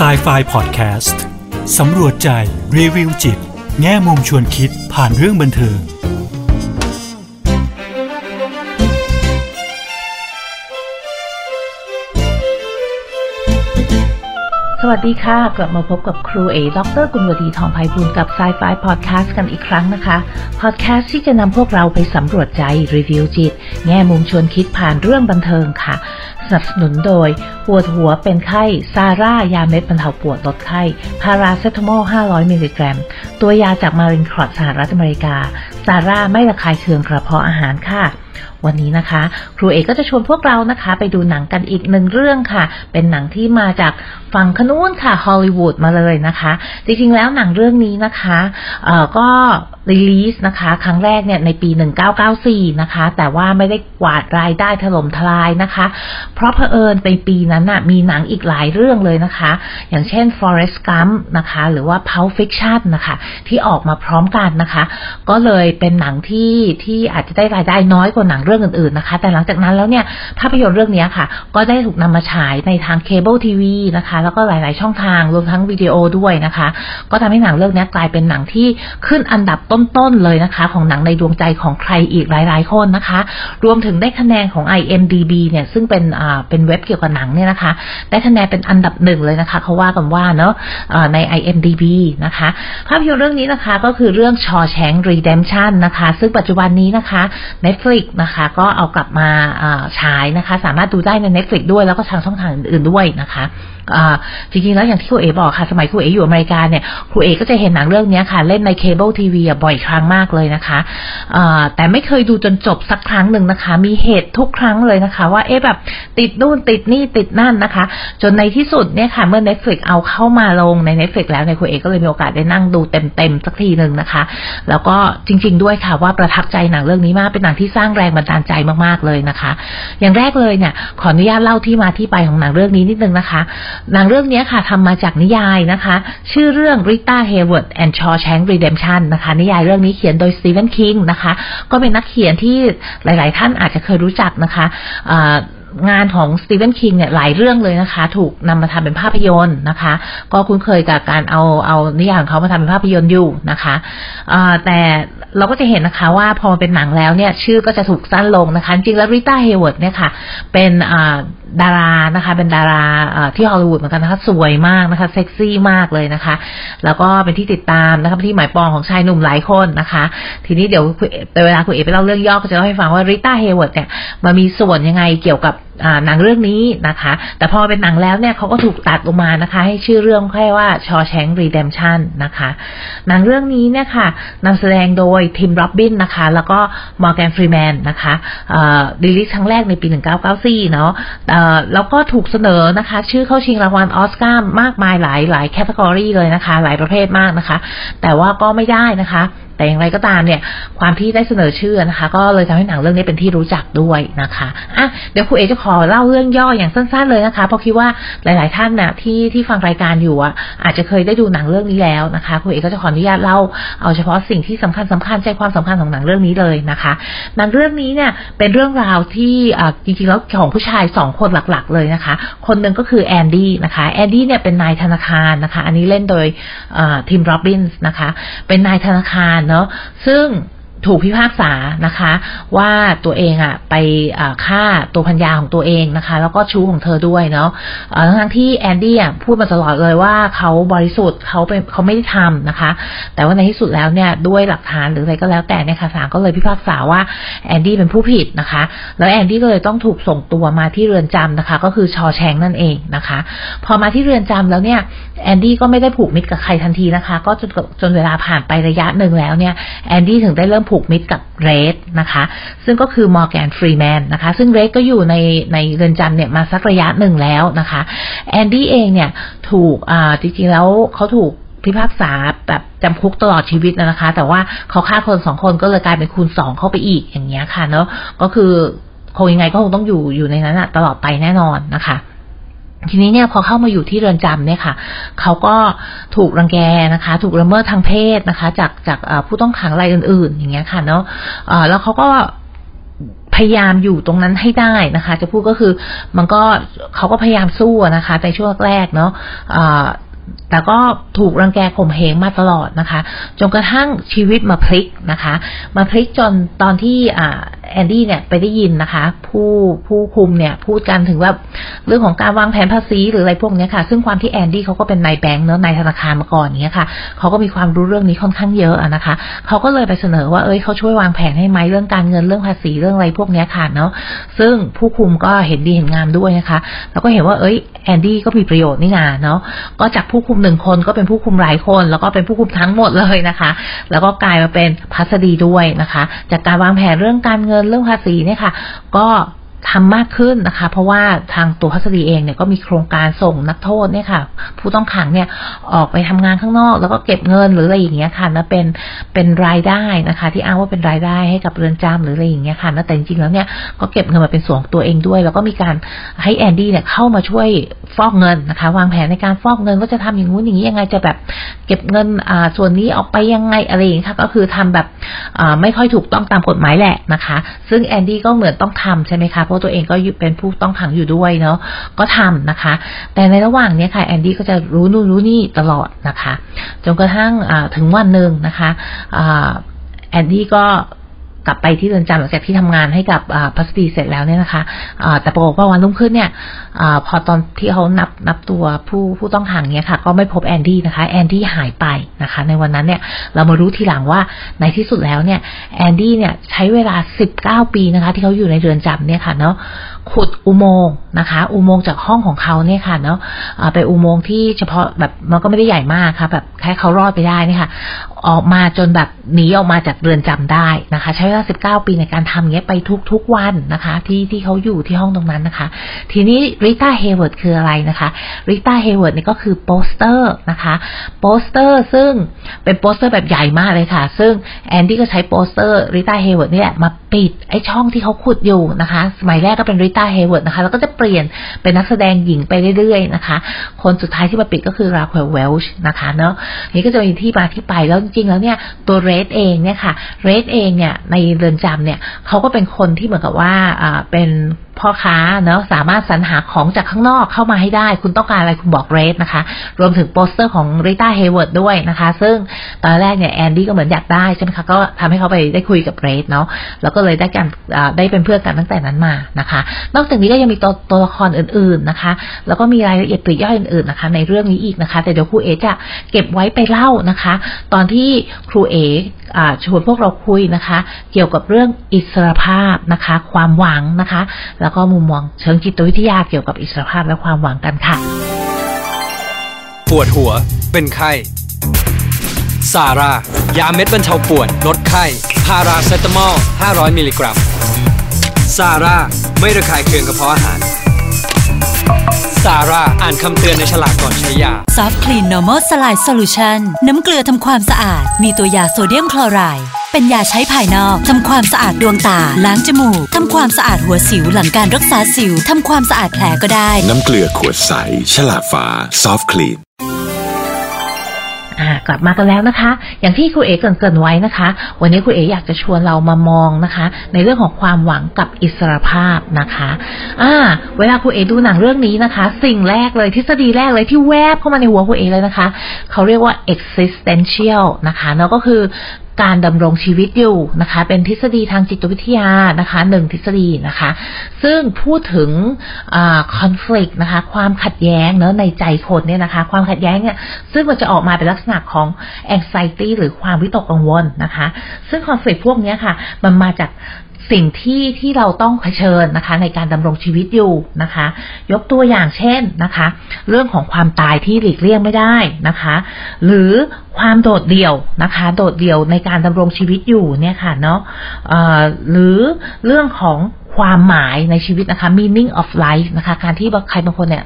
s i ไฟพอดแคสต์สำรวจใจ รีวิวจิต แง่มุมชวนคิดผ่านเรื่องบันเทิง สวัสดีค่ะ กลับมาพบกับครูเอดรกุลวดีทองไพบูลกับ s ายไฟพอดแคสต์กันอีกครั้งนะคะ พอดแคสต์ที่จะนำพวกเราไปสำรวจใจ รีวิวจิต แง่มุมชวนคิดผ่านเรื่องบันเทิงค่ะ นับสนุนโดย ปวดหัวเป็นไข้ ซาร่า ยาเม็ดบรรเทาปวดลดไข้ พาราเซตามอล 500 มิลลิกรัม ตัวยาจากมารินครอดสหรัฐอเมริกา ซาร่าไม่ระคายเคืองกระเพาะอาหารค่ะวันนี้นะคะ ครูเอกก็จะชวนพวกเรานะคะ ไปดูหนังกันอีกหนึ่งเรื่องค่ะ เป็นหนังที่มาจากฝั่งขนู้นค่ะฮอลลีวูดมาเลยนะคะ จริงๆแล้วหนังเรื่องนี้นะคะเอ่อก็รีลีสนะคะ ครั้งแรกเนี่ยในปี 1994 นะคะ แต่ว่าไม่ได้กวาดรายได้ถล่มทลายนะคะ เพราะเผอิญในปีนั้นน่ะมีหนังอีกหลายเรื่องเลยนะคะ อย่างเช่น Forrest Gump นะคะ หรือว่า Pulp Fiction นะคะ ที่ออกมาพร้อมกันนะคะ ก็เลยเป็นหนังที่ที่อาจจะได้รายได้น้อยกว่าหนังเรื่องอื่นๆนะคะ แต่หลังจากนั้นแล้วเนี่ยภาพยนตร์เรื่องนี้ค่ะ ก็ได้ถูกนำมาฉายในทางเคเบิลทีวีนะคะ แล้วก็หลายๆช่องทางรวมทั้งวิดีโอด้วยนะคะ ก็ทำให้หนังเรื่องนี้กลายเป็นหนังที่ขึ้นอันดับต้นๆเลยนะคะ ของหนังในดวงใจของใครอีกหลาย ๆ คนนะคะ รวมถึงได้คะแนนของ IMDB เนี่ยซึ่งเป็นอ่าเป็นเว็บเกี่ยวกับหนังเนี่ยนะคะ ได้คะแนนเป็นอันดับหนึ่งเลยนะคะเขาว่ากันว่าเนาะอ่าใน IMDB นะคะภาพยนตร์เรื่องนี้นะคะก็คือเรื่อง Shawshank Redemption นะคะ ซึ่งปัจจุบันนี้นะคะ Netflix นะคะ ก็เอากลับมาฉายนะคะ สามารถดูได้ใน Netflix ด้วยแล้วก็ทางช่องทางอื่นๆด้วยนะคะ จริงๆแล้วอย่างที่ครูเอบอกค่ะ สมัยครูเออยู่อเมริกาเนี่ยครูเอก็จะเห็นหนังเรื่องนี้ค่ะ เล่นในเคเบิลทีวีบ่อยครั้งมากเลยนะคะแต่ไม่เคยดูจนจบสักครั้งหนึ่งนะคะ มีเหตุทุกครั้งเลยนะคะ ว่าเอ๊ะแบบติดนู่นติดนี่ติดนั่นนะคะ จนในที่สุดเนี่ยค่ะ เมื่อ Netflix เอาเข้ามาลงใน Netflix แล้วในครูเอก็เลยมีโอกาสได้นั่งดูเต็มๆสักทีหนึ่งนะคะ แล้วก็จริง ๆ ด้วยค่ะว่าประทับใจหนังเรื่องนี้มากเป็นหนังที่สร้างแรงบันดาลใจมากๆเลยนะคะ อย่างแรกเลยเนี่ยขออนุญาตเล่าที่มาที่ไปของหนังเรื่องนี้นิดนึงนะคะหนังเรื่องนี้ค่ะทำมาจากนิยายนะคะ ชื่อเรื่อง Rita Hayworth and Shawshank Redemption นะคะ นิยายเรื่องนี้เขียนโดย Stephen King นะคะ ก็เป็นนักเขียนที่หลาย ๆ ท่านอาจจะเคยรู้จักนะคะ งานของสตีเวนคิงเนี่ยหลายเรื่องเลยนะคะ ถูกนำมาทำเป็นภาพยนตร์นะคะ ก็คุ้นเคยกับการเอาเอานิยายของเขามาทำเป็นภาพยนตร์อยู่นะคะแต่เราก็จะเห็นนะคะว่าพอมาเป็นหนังแล้วเนี่ย ชื่อก็จะถูกสั้นลงนะคะ จริงแล้วริต้าเฮเวิร์ดเนี่ยค่ะ เป็นดารานะคะ เป็นดาราที่ฮอลลีวูดเหมือนกันนะคะ สวยมากนะคะ เซ็กซี่มากเลยนะคะ แล้วก็เป็นที่ติดตามนะคะเป็นที่หมายปองของชายหนุ่มหลายคนนะคะ ทีนี้เดี๋ยวเวลาครูเอไปเล่าเรื่องย่อก็จะเล่าให้ฟังว่าริต้าเฮเวิร์ดเนี่ยมามีส่วนยังไงเกี่ยวกับหนังเรื่องนี้นะคะ แต่พอเป็นหนังแล้วเนี่ยเขาก็ถูกตัดลงมานะคะ ให้ชื่อเรื่องแค่ว่า Shawshank Redemption นะคะ หนังเรื่องนี้เนี่ยค่ะนำแสดงโดยทิมร็อบบินส์นะคะ แล้วก็มอร์แกนฟรีแมนนะคะ release ครั้งแรกในปี 1994 เนาะแล้วก็ถูกเสนอนะคะ ชื่อเข้าชิงรางวัลออสการ์มากมายหลายหลาย category เลยนะคะ หลายประเภทมากนะคะ แต่ว่าก็ไม่ได้นะคะ แต่อย่างไรก็ตามเนี่ย ความที่ได้เสนอชื่อนะคะ ก็เลยทำให้หนังเรื่องนี้เป็นที่รู้จักด้วยนะคะอะเดี๋ยวครูเอจะขอเล่าเรื่องย่ออย่างสั้นๆเลยนะคะ เพราะคิดว่าหลาย ๆ ท่านนะคะที่ที่ฟังรายการอยู่อะอาจจะเคยได้ดูหนังเรื่องนี้แล้วนะคะครูเอก็จะขออนุญาตเล่าเอาเฉพาะสิ่งที่สำคัญสำคัญใจความสำคัญของหนังเรื่องนี้เลยนะคะหนังเรื่องนี้เนี่ยเป็นเรื่องราวที่อ่าจริงๆแล้วของผู้ชายสองคนหลักๆ เลยนะคะ คนหนึ่งก็คือแอนดี้นะคะแอนดี้เนี่ยเป็นนายธนาคารนะคะ อันนี้เล่นโดยทิมร็อบบินส์นะคะ เป็นนายธนาคารเนาะซึ่ง ถูกพิพากษานะคะ ว่าตัวเองอะไปฆ่าตัวพัญญาของตัวเองนะคะ แล้วก็ชู้ของเธอด้วยเนาะทั้งที่แอนดี้อะพูดมาตลอดเลยว่าเขาบริสุทธิ์เขาเป็นเขาไม่ได้ทำนะคะ แต่ว่าในที่สุดแล้วเนี่ยด้วยหลักฐานหรืออะไรก็แล้วแต่เนี่ยค่ะศาลก็เลยพิพากษาว่าแอนดี้เป็นผู้ผิดนะคะ แล้วแอนดี้ก็เลยต้องถูกส่งตัวมาที่เรือนจำนะคะ ก็คือชอแชงนั่นเองนะคะ พอมาที่เรือนจำแล้วเนี่ยแอนดี้ก็ไม่ได้ผูกมิตรกับใครทันทีนะคะ ก็จนจนเวลาผ่านไประยะหนึ่งแล้วเนี่ยแอนดี้ถึงได้เริ่มผูกมิตรกับเรดนะคะ ซึ่งก็คือมอร์แกนฟรีแมนนะคะ ซึ่งเรดก็อยู่ในในเรือนจำเนี่ยมาสักระยะหนึ่งแล้วนะคะแอนดี้เองเนี่ยถูกอ่าจริงๆแล้วเขาถูกพิพากษาแบบจำคุกตลอดชีวิตนะคะ แต่ว่าเขาฆ่าคนสองคนก็เลยกลายเป็นคูณสองเข้าไปอีกอย่างเงี้ยค่ะเนาะก็คือคงยังไงก็คงต้องอยู่อยู่ในนั้นตลอดไปแน่นอนนะคะ ทีนี้เนี่ยพอเข้ามาอยู่ที่เรือนจำเนี่ยค่ะ เขาก็ถูกรังแกนะคะ ถูกละเมิดทางเพศนะคะ จากจากผู้ต้องขังรายอื่น ๆ อย่างเงี้ยค่ะเนาะแล้วเขาก็พยายามอยู่ตรงนั้นให้ได้นะคะ จะพูดก็คือมันก็เขาก็พยายามสู้นะคะในช่วงแรกเนาะแต่ก็ถูกรังแกข่มเหงมาตลอดนะคะ จนกระทั่งชีวิตมาพลิกนะคะ มาพลิกจนตอนที่อ่า แอนดี้เนี่ยไปได้ยินนะคะ ผู้ผู้คุมเนี่ยพูดกันถึงว่าเรื่องของการวางแผนภาษีหรืออะไรพวกนี้ค่ะ ซึ่งความที่แอนดี้เขาก็เป็นนายแบงค์เนอะนายธนาคารมาก่อนเนี้ยค่ะเขาก็มีความรู้เรื่องนี้ค่อนข้างเยอะนะคะ เขาก็เลยไปเสนอว่าเอ้ยเขาช่วยวางแผนให้ไหมเรื่องการเงินเรื่องภาษีเรื่องอะไรพวกนี้ค่ะเนาะซึ่งผู้คุมก็เห็นดีเห็นงามด้วยนะคะ แล้วก็เห็นว่าเอ้ยแอนดี้ก็มีประโยชน์นี่นาเนาะก็จากผู้คุมหนึ่งคนก็เป็นผู้คุมหลายคน แล้วก็เป็นผู้คุมทั้งหมดเลยนะคะ แล้วก็กลายมาเป็นพัสดีด้วยนะคะ จากการวางแผนเรื่องการเงินเรื่องภาษีเนี่ยค่ะ ก็ ทำมากขึ้นนะคะ เพราะว่าทางตัวพัศดีเองเนี่ยก็มีโครงการส่งนักโทษเนี่ยค่ะ ผู้ต้องขังเนี่ยออกไปทำงานข้างนอก แล้วก็เก็บเงินหรืออะไรอย่างเงี้ยค่ะนะเป็นเป็นรายได้นะคะ ที่อ้างว่าเป็นรายได้ให้กับเรือนจำหรืออะไรอย่างเงี้ยค่ะนะแต่จริงๆแล้วเนี่ยก็เก็บเงินมาเป็นส่วนตัวเองด้วย แล้วก็มีการให้แอนดี้เนี่ยเข้ามาช่วยฟอกเงินนะคะ วางแผนในการฟอกเงินว่าจะทำอย่างงู้นอย่างนี้ยังไงจะแบบเก็บเงินอ่าส่วนนี้ออกไปยังไงอะไรอย่างเงี้ยค่ะก็คือทำแบบอ่าไม่ค่อยถูกต้องตามกฎหมายแหละนะคะ ซึ่งแอนดี้ก็เหมือนต้องทำใช่ไหมคะเพราะตัวเองก็เป็นผู้ต้องขังอยู่ด้วยเนาะก็ทำนะคะ แต่ในระหว่างนี้ค่ะแอนดี้ก็จะรู้นู่นรู้นี่ตลอดนะคะ จนกระทั่งถึงวันหนึ่งนะคะแอนดี้ก็ กลับไปที่เรือนจำหลังจากที่ทำงานให้กับพัศดีเสร็จแล้วเนี่ยนะคะแต่ปรากฏว่าวันรุ่งขึ้นเนี่ยพอตอนที่เขานับนับตัวผู้ผู้ต้องขังเนี่ยค่ะ ก็ไม่พบแอนดี้นะคะ แอนดี้หายไปนะคะ ในวันนั้นเนี่ยเรามารู้ทีหลังว่าในที่สุดแล้วเนี่ยแอนดี้เนี่ยใช้เวลา 19 ปีนะคะ ที่เขาอยู่ในเรือนจำเนี่ยค่ะเนาะ ขุดอุโมงค์นะคะ อุโมงค์จากห้องของเขาเนี่ยค่ะเนาะไปอุโมงค์ที่เฉพาะแบบมันก็ไม่ได้ใหญ่มากค่ะ แบบแค่เขาลอดไปได้นี่ค่ะ ออกมาจนแบบหนีออกมาจากเรือนจำได้นะคะ ใช้เวลา19ปีในการทำเงี้ยไปทุกๆวันนะคะ ที่ที่เขาอยู่ที่ห้องตรงนั้นนะคะ ทีนี้ริต้าเฮเวิร์ดคืออะไรนะคะริต้าเฮเวิร์ดนี่ก็คือโปสเตอร์นะคะโปสเตอร์ซึ่งเป็นโปสเตอร์แบบใหญ่มากเลยค่ะ ซึ่งแอนดี้ก็ใช้โปสเตอร์ริต้าเฮเวิร์ดนี่แหละมาปิดไอ้ช่องที่เขาขุดอยู่นะคะ สมัยแรกก็เป็นริต้าเฮเวิร์ดนะคะ แล้วก็จะเปลี่ยนเป็นนักแสดงหญิงไปเรื่อยๆนะคะ คนสุดท้ายที่มาปิดก็คือราควลเวลช์นะคะเนาะนี่ก็จะมีที่มาที่ไปแล้วจริงๆแล้วเนี่ยตัวเรดเองเนี่ยค่ะเรดเองเนี่ยในเรือนจำเนี่ยเขาก็เป็นคนที่เหมือนกับว่าอ่าเป็นพ่อค้าเนาะสามารถสรรหาของจากข้างนอกเข้ามาให้ได้ คุณต้องการอะไรคุณบอกเรดนะคะ รวมถึงโปสเตอร์ของริต้าเฮเวิร์ดด้วยนะคะ ซึ่งตอนแรกเนี่ยแอนดี้ก็เหมือนอยากได้ใช่ไหมคะ ก็ทำให้เขาไปได้คุยกับเรดเนาะแล้วก็เลยได้กันได้เป็นเพื่อนกันตั้งแต่นั้นมานะคะ นอกจากนี้ก็ยังมีตัวตัวละครอื่นๆนะคะ แล้วก็มีรายละเอียดปลีกย่อยอื่นๆนะคะ ในเรื่องนี้อีกนะคะ แต่เดี๋ยวครูเอ๋จะเก็บไว้ไปเล่านะคะ ตอนที่ครูเอ๋ชวนพวกเราคุยนะคะ เกี่ยวกับเรื่องอิสรภาพนะคะ ความหวังนะคะแล้วก็มุมมองเชิงจิตวิทยาเกี่ยวกับอิสรภาพและความหวังกันค่ะ ปวดหัว เป็นไข้ซาร่ายาเม็ดบรรเทาปวด ลดไข้ พาราเซตามอล 500 มิลลิกรัมซาร่า ไม่ระคายเคืองกระเพาะอาหาร ซาร่าอ่านคำเตือนในฉลากก่อนใช้ยาซอฟต์คลีน normal saline solutionน้ำเกลือทำความสะอาด มีตัวยาโซเดียมคลอไรด์เป็นยาใช้ภายนอกทำความสะอาดดวงตา ล้างจมูกทำความสะอาดหัวสิวหลังการรักษาสิวทำความสะอาดแผลก็ได้ น้ำเกลือขวดใส ฉลากฟ้าซอฟต์คลีน กลับมากันแล้วนะคะ อย่างที่ครูเอ๋เกริ่นไว้นะคะ วันนี้ครูเอ๋อยากจะชวนเรามามองนะคะ ในเรื่องของความหวังกับอิสรภาพนะคะอ่าเวลาครูเอ๋ดูหนังเรื่องนี้นะคะ สิ่งแรกเลยทฤษฎีแรกเลยที่แวบเข้ามาในหัวครูเอ๋เลยนะคะ เขาเรียกว่า existential นะคะเนาะก็คือ การดำรงชีวิตอยู่นะคะ เป็นทฤษฎีทางจิตวิทยานะคะหนึ่งทฤษฎีนะคะ ซึ่งพูดถึงคอน FLICT นะคะ ความขัดแย้งเนอะในใจคนเนี่ยนะคะ ความขัดแย้งเนี่ยซึ่งมันจะออกมาเป็นลักษณะของ anxiety หรือความวิตกกังวลนะคะ ซึ่งคอน FLICT พวกนี้ค่ะ มันมาจาก สิ่งที่ที่เราต้องเผชิญนะคะ ในการดำรงชีวิตอยู่นะคะ ยกตัวอย่างเช่นนะคะ เรื่องของความตายที่หลีกเลี่ยงไม่ได้นะคะ หรือความโดดเดี่ยวนะคะ โดดเดี่ยวในการดำรงชีวิตอยู่เนี่ยค่ะเนาะหรือเรื่องของความหมายในชีวิตนะคะ meaning of life นะคะ การที่ใครบางคนเนี่ย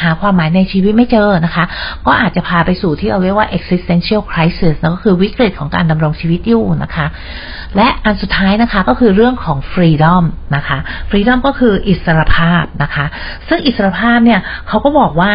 หาความหมายในชีวิตไม่เจอนะคะ ก็อาจจะพาไปสู่ที่เราเรียกว่า existential crisis นะก็คือวิกฤตของการดำรงชีวิตอยู่นะคะ และอันสุดท้ายนะคะก็คือเรื่องของ freedom นะคะ freedom ก็คืออิสรภาพนะคะ ซึ่งอิสรภาพเนี่ยเขาก็บอกว่า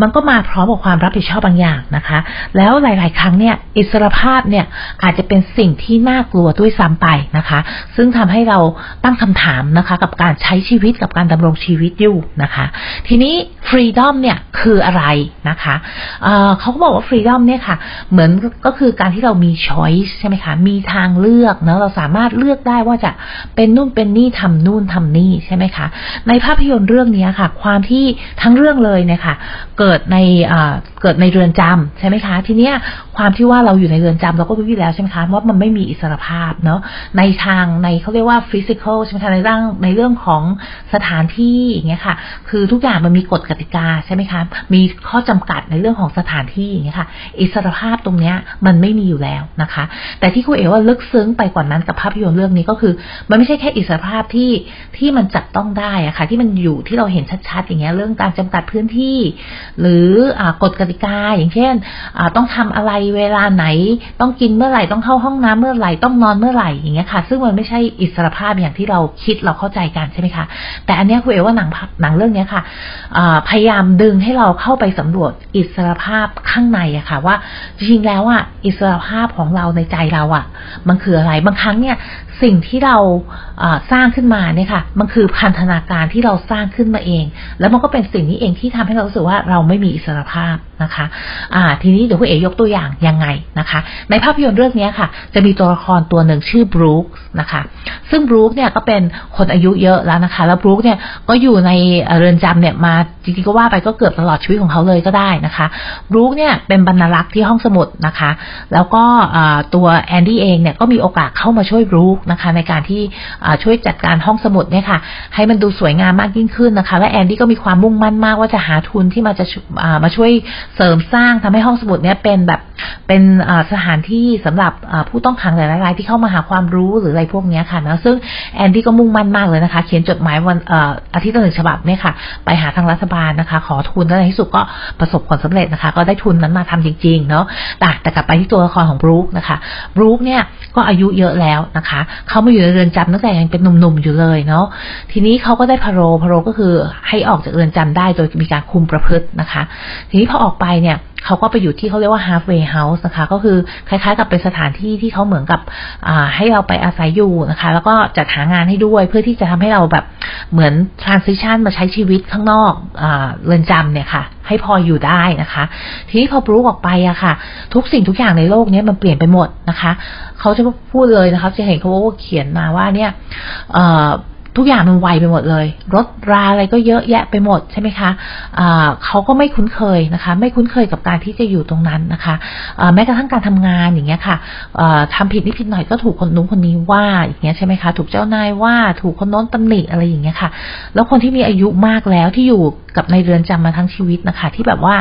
มันก็มาพร้อมกับความรับผิดชอบบางอย่างนะคะ แล้วหลาย ๆ ครั้งเนี่ยอิสรภาพเนี่ยอาจจะเป็นสิ่งที่น่ากลัวด้วยซ้ำไปนะคะ ซึ่งทำให้เราตั้งคำถามนะคะ กับการใช้ชีวิตกับการดำรงชีวิตอยู่นะคะ ทีนี้ freedom เนี่ยคืออะไรนะคะเเขาก็บอกว่า freedom เนี่ยค่ะ เหมือนก็คือการที่เรามี choice ใช่ไหมคะ มีทางเลือกเนะเราสามารถเลือกได้ว่าจะเป็นนู่นเป็นนี่ทำนู่นทำนี่ใช่ไหมคะ ในภาพยนตร์เรื่องนี้ค่ะ ความที่ทั้งเรื่องเลยเนี่ยค่ะ เกิดในเกิดในเรือนจำใช่ไหมคะ ทีเนี้ยความที่ว่าเราอยู่ในเรือนจำเราก็รู้อยู่แล้วใช่ไหมคะว่ามันไม่มีอิสรภาพเนาะในทางในเขาเรียกว่า physical ใช่ไหมคะในร่างในเรื่องของสถานที่อย่างเงี้ยค่ะ คือทุกอย่างมันมีกฎกติกาใช่ไหมคะ มีข้อจำกัดในเรื่องของสถานที่อย่างเงี้ยค่ะ อิสรภาพตรงเนี้ยมันไม่มีอยู่แล้วนะคะ แต่ที่ครูเอ๋ว่าลึกซึ้งไปกว่านั้นกับภาพยนตร์เรื่องนี้ก็คือ มันไม่ใช่แค่อิสรภาพที่ที่มันจับต้องได้อะค่ะ ที่มันอยู่ที่เราเห็นชัดๆอย่างเงี้ยเรื่องการจำกัดพื้นที่ หรืออกฎกติกาอย่างเช่นต้องทำอะไรเวลาไหน ต้องกินเมื่อไหร่ต้องเข้าห้องน้ำเมื่อไหร่ต้องนอนเมื่อไหร่อย่างเงี้ยค่ะ ซึ่งมันไม่ใช่อิสรภาพอย่างที่เราคิดเราเข้าใจกันใช่ไหมคะ แต่อันนี้ครูเอ๋ว่าหนังหนังเรื่องนี้ค่ะพยายามดึงให้เราเข้าไปสำรวจอิสรภาพข้างในอะค่ะว่าจริงๆแล้วอะอิสรภาพของเราในใจเราอะมันคืออะไร บางครั้งเนี่ยสิ่งที่เรา สร้างขึ้นมาเนี่ยค่ะ มันคือพันธนาการที่เราสร้างขึ้นมาเอง แล้วมันก็เป็นสิ่งนี้เองที่ทำให้เรารู้สึกว่าเราไม่มีอิสรภาพนะคะอ่าทีนี้เดี๋ยวคุณเอ๋ยกตัวอย่างยังไงนะคะ ในภาพยนตร์เรื่องนี้ค่ะ จะมีตัวละครตัวหนึ่งชื่อบรู๊คนะคะ ซึ่งบรู๊คเนี่ยก็เป็นคนอายุเยอะแล้วนะคะ แล้วบรู๊คเนี่ยก็อยู่ในเรือนจำเนี่ยมาจริงๆก็ว่าไปก็เกือบตลอดชีวิตของเขาเลยก็ได้นะคะบรู๊คเนี่ยเป็นบรรลักษ์ที่ห้องสมุดนะคะ แล้วก็ตัวแอนดี้เองเนี่ยก็มีโอกาสเข้ามาช่วยบรู๊คนะคะในการที่ช่วยจัดการห้องสมุดเนี่ยค่ะ ให้มันดูสวยงามมากยิ่งขึ้นนะคะ และแอนดี้ก็มีความมุ่งมั่นมากว่าจะหาทุนที่มาจะมาช่วยเสริมสร้างทำให้ห้องสมุดเนี้ยเป็นแบบเป็นสถานที่สำหรับผู้ต้องขังหลายรายที่เข้ามาหาความรู้หรืออะไรพวกนี้ค่ะนะซึ่งแอนดี้ก็มุ่งมั่นมากเลยนะคะ เขียนจดหมายวันอาทิตย์ละหนึ่งฉบับเนี่ยค่ะ ไปหาทางรัฐบาลนะคะ ขอทุนแล้วในที่สุดก็ประสบผลสำเร็จนะคะ ก็ได้ทุนนั้นมาทำจริง ๆ เนาะแต่แต่กลับไปที่ตัวละครของบรู๊คนะคะบรู๊คเนี่ยก็อายุเยอะแล้วนะคะ เขามาอยู่ในเรือนจำตั้งแต่ยังเป็นหนุ่มๆอยู่เลยเนาะทีนี้เขาก็ได้ parole parole ก็คือให้ออกจากเรือนจำได้โดยมีการคุมประพฤตินะคะ ทีนี้พอออกไปเนี่ย เขาก็ไปอยู่ที่เขาเรียกว่า halfway house นะคะ ก็คือคล้ายๆ กับเป็นสถานที่ที่เขาเหมือนกับให้เราไปอาศัยอยู่นะคะ แล้วก็จัดหางานให้ด้วยเพื่อที่จะทำให้เราแบบเหมือน transition มาใช้ชีวิตข้างนอกเรือนจำเนี่ยค่ะ ให้พออยู่ได้นะคะ ทีนี้พอรู้ออกไปอะค่ะ ทุกสิ่งทุกอย่างในโลกนี้มันเปลี่ยนไปหมดนะคะ เขาจะพูดเลยนะคะ จะเห็นเขาว่าเขียนมาว่าเนี่ย ทุกอย่างมันไวไปหมดเลย รถราอะไรก็เยอะแยะไปหมดใช่ไหมคะะเขาก็ไม่คุ้นเคยนะคะ ไม่คุ้นเคยกับการที่จะอยู่ตรงนั้นนะคะะแม้กระทั่งการทำงานอย่างเงี้ยค่ะทำผิดนิดผิดหน่อยก็ถูกคนนู้นคนนี้ว่าอย่างเงี้ยใช่ไหมคะถูกเจ้านายว่าถูกคนโน้นตำหนิอะไรอย่างเงี้ยค่ะ แล้วคนที่มีอายุมากแล้วที่อยู่กับในเรือนจำมาทั้งชีวิตนะคะ ที่แบบว่า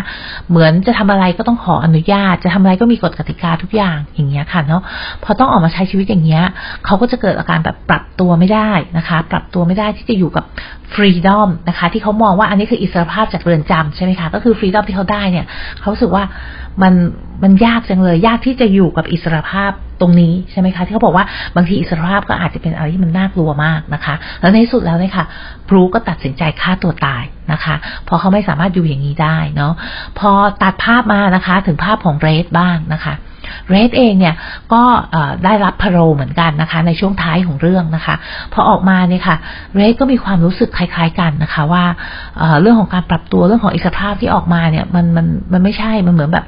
เหมือนจะทำอะไรก็ต้องขออนุญาต จะทำอะไรก็มีกฎกติกาทุกอย่างอย่างเงี้ยค่ะเนาะพอต้องออกมาใช้ชีวิตอย่างเงี้ยเขาก็จะเกิดอาการแบบปรับตัวไม่ได้นะคะ ปรับตัวไม่ได้ที่จะอยู่กับฟรีดอมนะคะ ที่เขามองว่าอันนี้คืออิสรภาพจากเรือนจำใช่ไหมคะก็คือฟรีดอมที่เขาได้เนี่ยเขาสึกว่ามันมันยากจังเลย ยากที่จะอยู่กับอิสรภาพตรงนี้ใช่ไหมคะ ที่เขาบอกว่าบางทีอิสรภาพก็อาจจะเป็นอะไรที่มันน่ากลัวมากนะคะ แล้วในสุดแล้วเนี่ยค่ะบรูก็ตัดสินใจฆ่าตัวตายนะคะเพราะเขาไม่สามารถอยู่อย่างนี้ได้เนาะพอตัดภาพมานะคะ ถึงภาพของเรสบ้างนะคะ เรดเองเนี่ยก็ได้รับพโรเหมือนกันนะคะ ในช่วงท้ายของเรื่องนะคะพอออกมาเนี่ยค่ะเรดก็มีความรู้สึกคล้าย ๆกันนะคะว่าเรื่องของการปรับตัวเรื่องของอิสรภาพที่ออกมาเนี่ยมันมันมันไม่ใช่มันเหมือนแบบ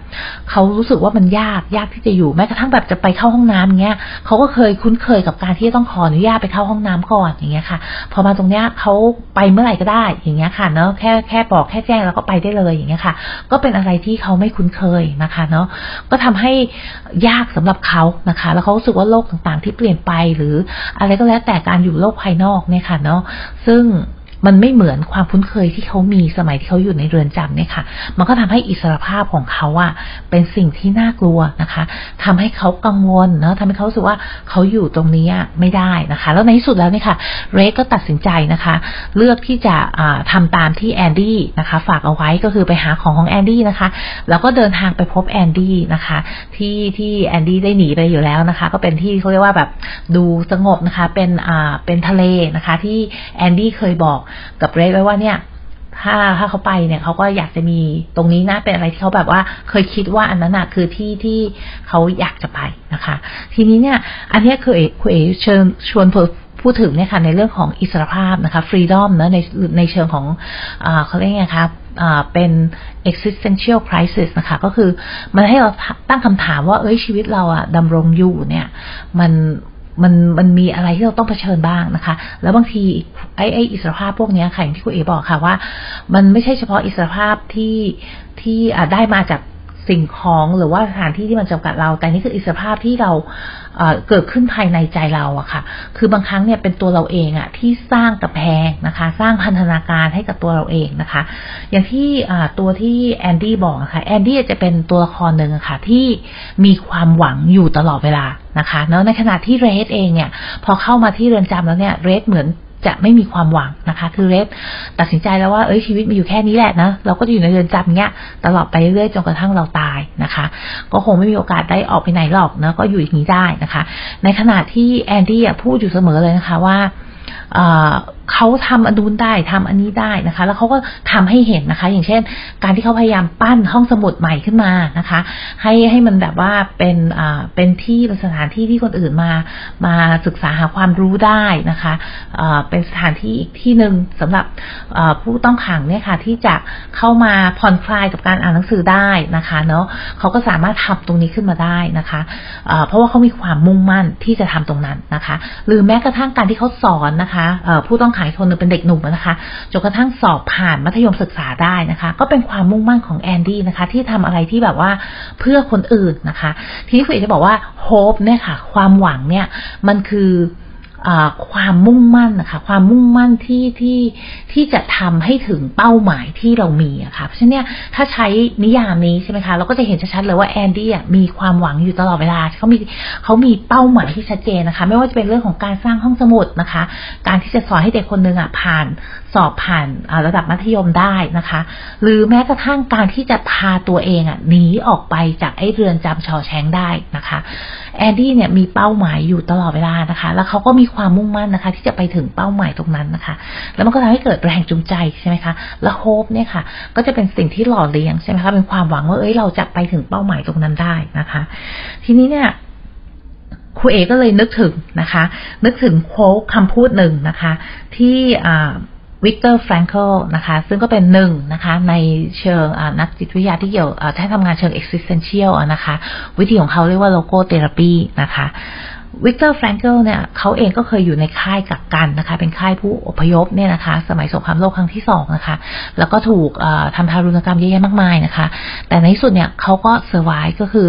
เขารู้สึกว่ามันยากยากที่จะอยู่แม้กระทั่งแบบจะไปเข้าห้องน้ำเงี้ยเขาก็เคยคุ้นเคยกับการที่ต้องขออนุญาตไปเข้าห้องน้ำก่อนอย่างเงี้ยค่ะพอมาตรงเนี้ยเขาไปเมื่อไหร่ก็ได้อย่างเงี้ยค่ะเนาะแค่แค่บอกแค่แจ้งแล้วก็ไปได้เลยอย่างเงี้ยค่ะ ก็เป็นอะไรที่เขาไม่คุ้นเคยนะคะเนาะก็ทำให้ยากสำหรับเขานะคะ แล้วเขาสึกว่าโลกต่างๆ ที่เปลี่ยนไปหรืออะไรก็แล้วแต่การอยู่โลกภายนอกเนี่ยค่ะเนาะซึ่ง มันไม่เหมือนความคุ้นเคยที่เขามีสมัยที่เขาอยู่ในเรือนจำเนี่ยค่ะ มันก็ทำให้อิสรภาพของเขาอะเป็นสิ่งที่น่ากลัวนะคะทำให้เขากังวลเนาะทำให้เขาสึกว่าเขาอยู่ตรงนี้ไม่ได้นะคะ แล้วในที่สุดแล้วเนี่ยค่ะ เรกก็ตัดสินใจนะคะ เลือกที่จะทำตามที่แอนดี้นะคะ ฝากเอาไว้ก็คือไปหาของของแอนดี้นะคะ แล้วก็เดินทางไปพบแอนดี้นะคะ ที่ที่แอนดี้ได้หนีไปอยู่แล้วนะคะ ก็เป็นที่เขาเรียกว่าแบบดูสงบนะคะ เป็นอ่าเป็นทะเลนะคะ ที่แอนดี้เคยบอกกับเรดไว้ว่าเนี่ย ถ้าถ้าเขาไปเนี่ยเขาก็อยากจะมีตรงนี้นะเป็นอะไรที่เขาแบบว่า เคยคิดว่าอันนั้นนะคือที่ที่เขาอยากจะไปนะคะ ทีนี้เนี่ย อันนี้คือคุณเอเชิญชวนพูดถึงเนี่ยค่ะในเรื่องของอิสรภาพนะคะฟรีดอมนะในในเชิงของอเขาเรียกไงคะเป็น existential crisis นะคะ ก็คือมันให้เราตั้งคำถามว่า เอ้ยชีวิตเราอะดำรงอยู่เนี่ย มัน มันมันมีอะไรที่เราต้องเผชิญบ้างนะคะ แล้วบางทีไอ้ไอ้อิสรภาพพวกนี้ค่ะอย่างที่คุณเอบอกค่ะว่า มันไม่ใช่เฉพาะอิสรภาพที่ที่ได้มาจาก สิ่งของหรือว่าสถานที่ที่มันจำกัดเรา แต่นี่คืออิสรภาพที่เราเกิดขึ้นภายในใจเราอะค่ะ คือบางครั้งเนี่ยเป็นตัวเราเองอะที่สร้างกระแพงนะคะ สร้างพันธนาการให้กับตัวเราเองนะคะ อย่างที่ตัวที่แอนดี้บอกนะคะแอนดี้จะเป็นตัวละครหนึ่งอะค่ะที่มีความหวังอยู่ตลอดเวลานะคะเนาะในขณะที่เรสเองเนี่ย พอเข้ามาที่เรือนจำแล้วเนี่ยเรสเหมือน จะไม่มีความหวังนะคะ คือเรสตัดสินใจแล้วว่าเอ้ยชีวิตมันอยู่แค่นี้แหละนะเราก็จะอยู่ในเรือนจำเงี้ยตลอดไปเรื่อยจนกระทั่งเราตายนะคะ ก็คงไม่มีโอกาสได้ออกไปไหนหรอกนะก็อยู่อย่างนี้ได้นะคะ ในขณะที่แอนดี้พูดอยู่เสมอเลยนะคะว่า เขาทำอันนู้นได้ทำอันนี้ได้นะคะ แล้วเขาก็ทำให้เห็นนะคะ อย่างเช่น การที่เขาพยายามปั้นห้องสมุดใหม่ขึ้นมานะคะ ให้ให้มันแบบว่าเป็นเป็นที่เป็นสถานที่ที่คนอื่นมามาศึกษาหาความรู้ได้นะคะเป็นสถานที่อีกที่หนึ่งสำหรับผู้ต้องขังเนี่ยค่ะ ที่จะเข้ามาผ่อนคลายกับการอ่านหนังสือได้นะคะเนาะเขาก็สามารถทำตรงนี้ขึ้นมาได้นะคะเพราะว่าเขามีความมุ่งมั่นที่จะทำตรงนั้นนะคะ หรือแม้กระทั่งการที่เขาสอนนะคะผู้ต้องขายคนนึงเป็นเด็กหนุ่มนะคะจนกระทั่งสอบผ่านมัธยมศึกษาได้นะคะ ก็เป็นความมุ่งมั่นของแอนดี้นะคะ ที่ทำอะไรที่แบบว่าเพื่อคนอื่นนะคะ ทีนี้คุณเอกจะบอกว่าโฮปเนี่ยค่ะ ความหวังเนี่ยมันคือ ความมุ่งมั่นนะคะความมุ่งมั่นที่ที่ที่จะทำให้ถึงเป้าหมายที่เรามีอะคะ่ะเพราะฉะนั้นเนี่ยถ้าใช้นิยามนี้ใช่ไหมคะเราก็จะเห็นชัดๆเลยว่าแอนดี้มีความหวังอยู่ตลอดเวลาเขามีเขามีเป้าหมายที่ชัดเจนนะคะ ไม่ว่าจะเป็นเรื่องของการสร้างห้องสมุดนะคะ การที่จะสอนให้เด็กคนหนึ่งอะผ่านสอบผ่านระดับมัธยมได้นะคะ หรือแม้กระทั่งการที่จะพาตัวเองอะหนีออกไปจากไอ้เรือนจำชอแชงได้นะคะแอนดี้เนี่ยมีเป้าหมายอยู่ตลอดเวลานะคะ แล้วเขาก็มีความมุ่งมั่นนะคะ ที่จะไปถึงเป้าหมายตรงนั้นนะคะ แล้วมันก็ทำให้เกิดแรงจูงใจใช่ไหมคะ แล้วโฮปเนี่ยค่ะ ก็จะเป็นสิ่งที่หล่อเลี้ยงใช่ไหมคะเป็นความหวังว่าเอ้ยเราจะไปถึงเป้าหมายตรงนั้นได้นะคะ ทีนี้เนี่ยครูเอก็เลยนึกถึงนะคะ นึกถึงโค้ดคำพูดหนึ่งนะคะ ที่วิกเตอร์แฟรงเคิลนะคะ ซึ่งก็เป็นหนึ่งนะคะ ในเชิงนักจิตวิทยาที่เกี่ยวใช้ทำงานเชิง existential นะคะ วิธีของเขาเรียกว่า logotherapy นะคะ วิกเตอร์แฟรงเคิลเนี่ยเขาเองก็เคยอยู่ในค่ายกักกันนะคะ เป็นค่ายผู้อพยพเนี่ยนะคะ สมัยสงครามโลกครั้งที่สองนะคะ แล้วก็ถูกทำทารุณกรรมเยอะแยะมากมายนะคะ แต่ในที่สุดเนี่ยเขาก็ survive ก็คือ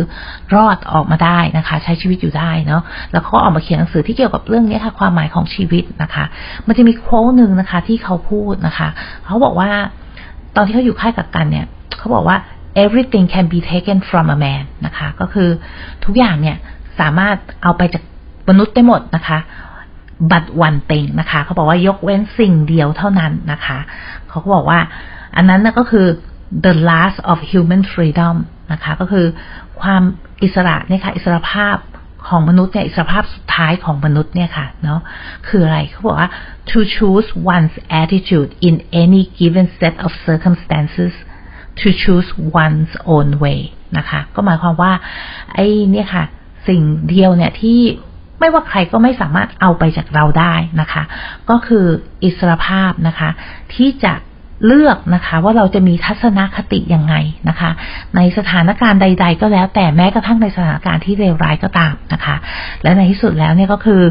รอดออกมาได้นะคะ ใช้ชีวิตอยู่ได้เนาะแล้วเขาก็ออกมาเขียนหนังสือที่เกี่ยวกับเรื่องนี้ค่ะ ความหมายของชีวิตนะคะ มันจะมีโค้ดหนึ่งนะคะ ที่เขาพูดนะคะเขาบอกว่าตอนที่เขาอยู่ค่ายกักกันเนี่ยเขาบอกว่า everything can be taken from a man นะคะ ก็คือทุกอย่างเนี่ยสามารถเอาไปจาก มนุษย์ได้หมดนะคะ บัตวันเต็งนะคะ เขาบอกว่ายกเว้นสิ่งเดียวเท่านั้นนะคะ เขาก็บอกว่า อันนั้นก็คือ the last of human freedom นะคะ ก็คือความอิสระเนี่ยค่ะ อิสระภาพของมนุษย์เนี่ย อิสรภาพสุดท้ายของมนุษย์เนี่ยค่ะ เนาะ คืออะไร เขาบอกว่า to choose one's attitude in any given set of circumstances to choose one's own way นะคะ ก็หมายความว่า ไอ้เนี่ยค่ะ สิ่งเดียวเนี่ยที่ ไม่ว่าใครก็ไม่สามารถเอาไปจากเราได้นะคะ ก็คืออิสรภาพนะคะ ที่จะเลือกนะคะ ว่าเราจะมีทัศนคติยังไงนะคะ ในสถานการณ์ใด ๆ ก็แล้ว แต่แม้กระทั่งในสถานการณ์ที่เลวร้ายก็ตามนะคะ และในที่สุดแล้วเนี่ยก็คือ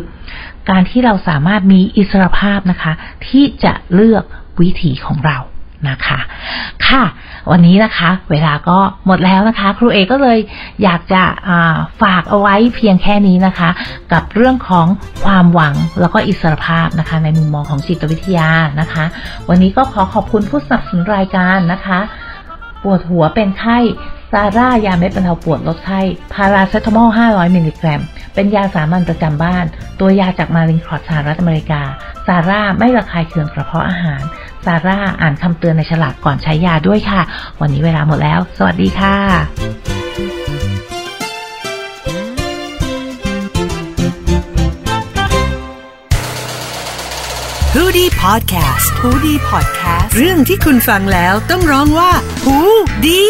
การที่เราสามารถมีอิสรภาพนะคะ ที่จะเลือกวิถีของเรา นะคะ ค่ะ วันนี้นะคะ เวลาก็หมดแล้วนะคะ ครูเอก็เลยอยากจะฝากเอาไว้เพียงแค่นี้นะคะ กับเรื่องของความหวังแล้วก็อิสรภาพนะคะ ในมุมมองของจิตวิทยานะคะ วันนี้ก็ขอขอบคุณผู้สนับสนุนรายการนะคะ ปวดหัวเป็นไข้ซาร่ายาเม็ดบรรเทาปวดลดไข้พาราเซตามอล 500 มิลลิกรัม เป็นยาสามัญประจำบ้าน ตัวยาจากมารินครอดสหรัฐอเมริกา ซาร่าไม่ระคายเคืองกระเพาะอาหาร ซาร่าอ่านคำเตือนในฉลากก่อนใช้ยาด้วยค่ะ วันนี้เวลาหมดแล้ว สวัสดีค่ะฮูดี้พอดแคสต์ฮูดี้พอดแคสต์เรื่องที่คุณฟังแล้วต้องร้องว่าหูดี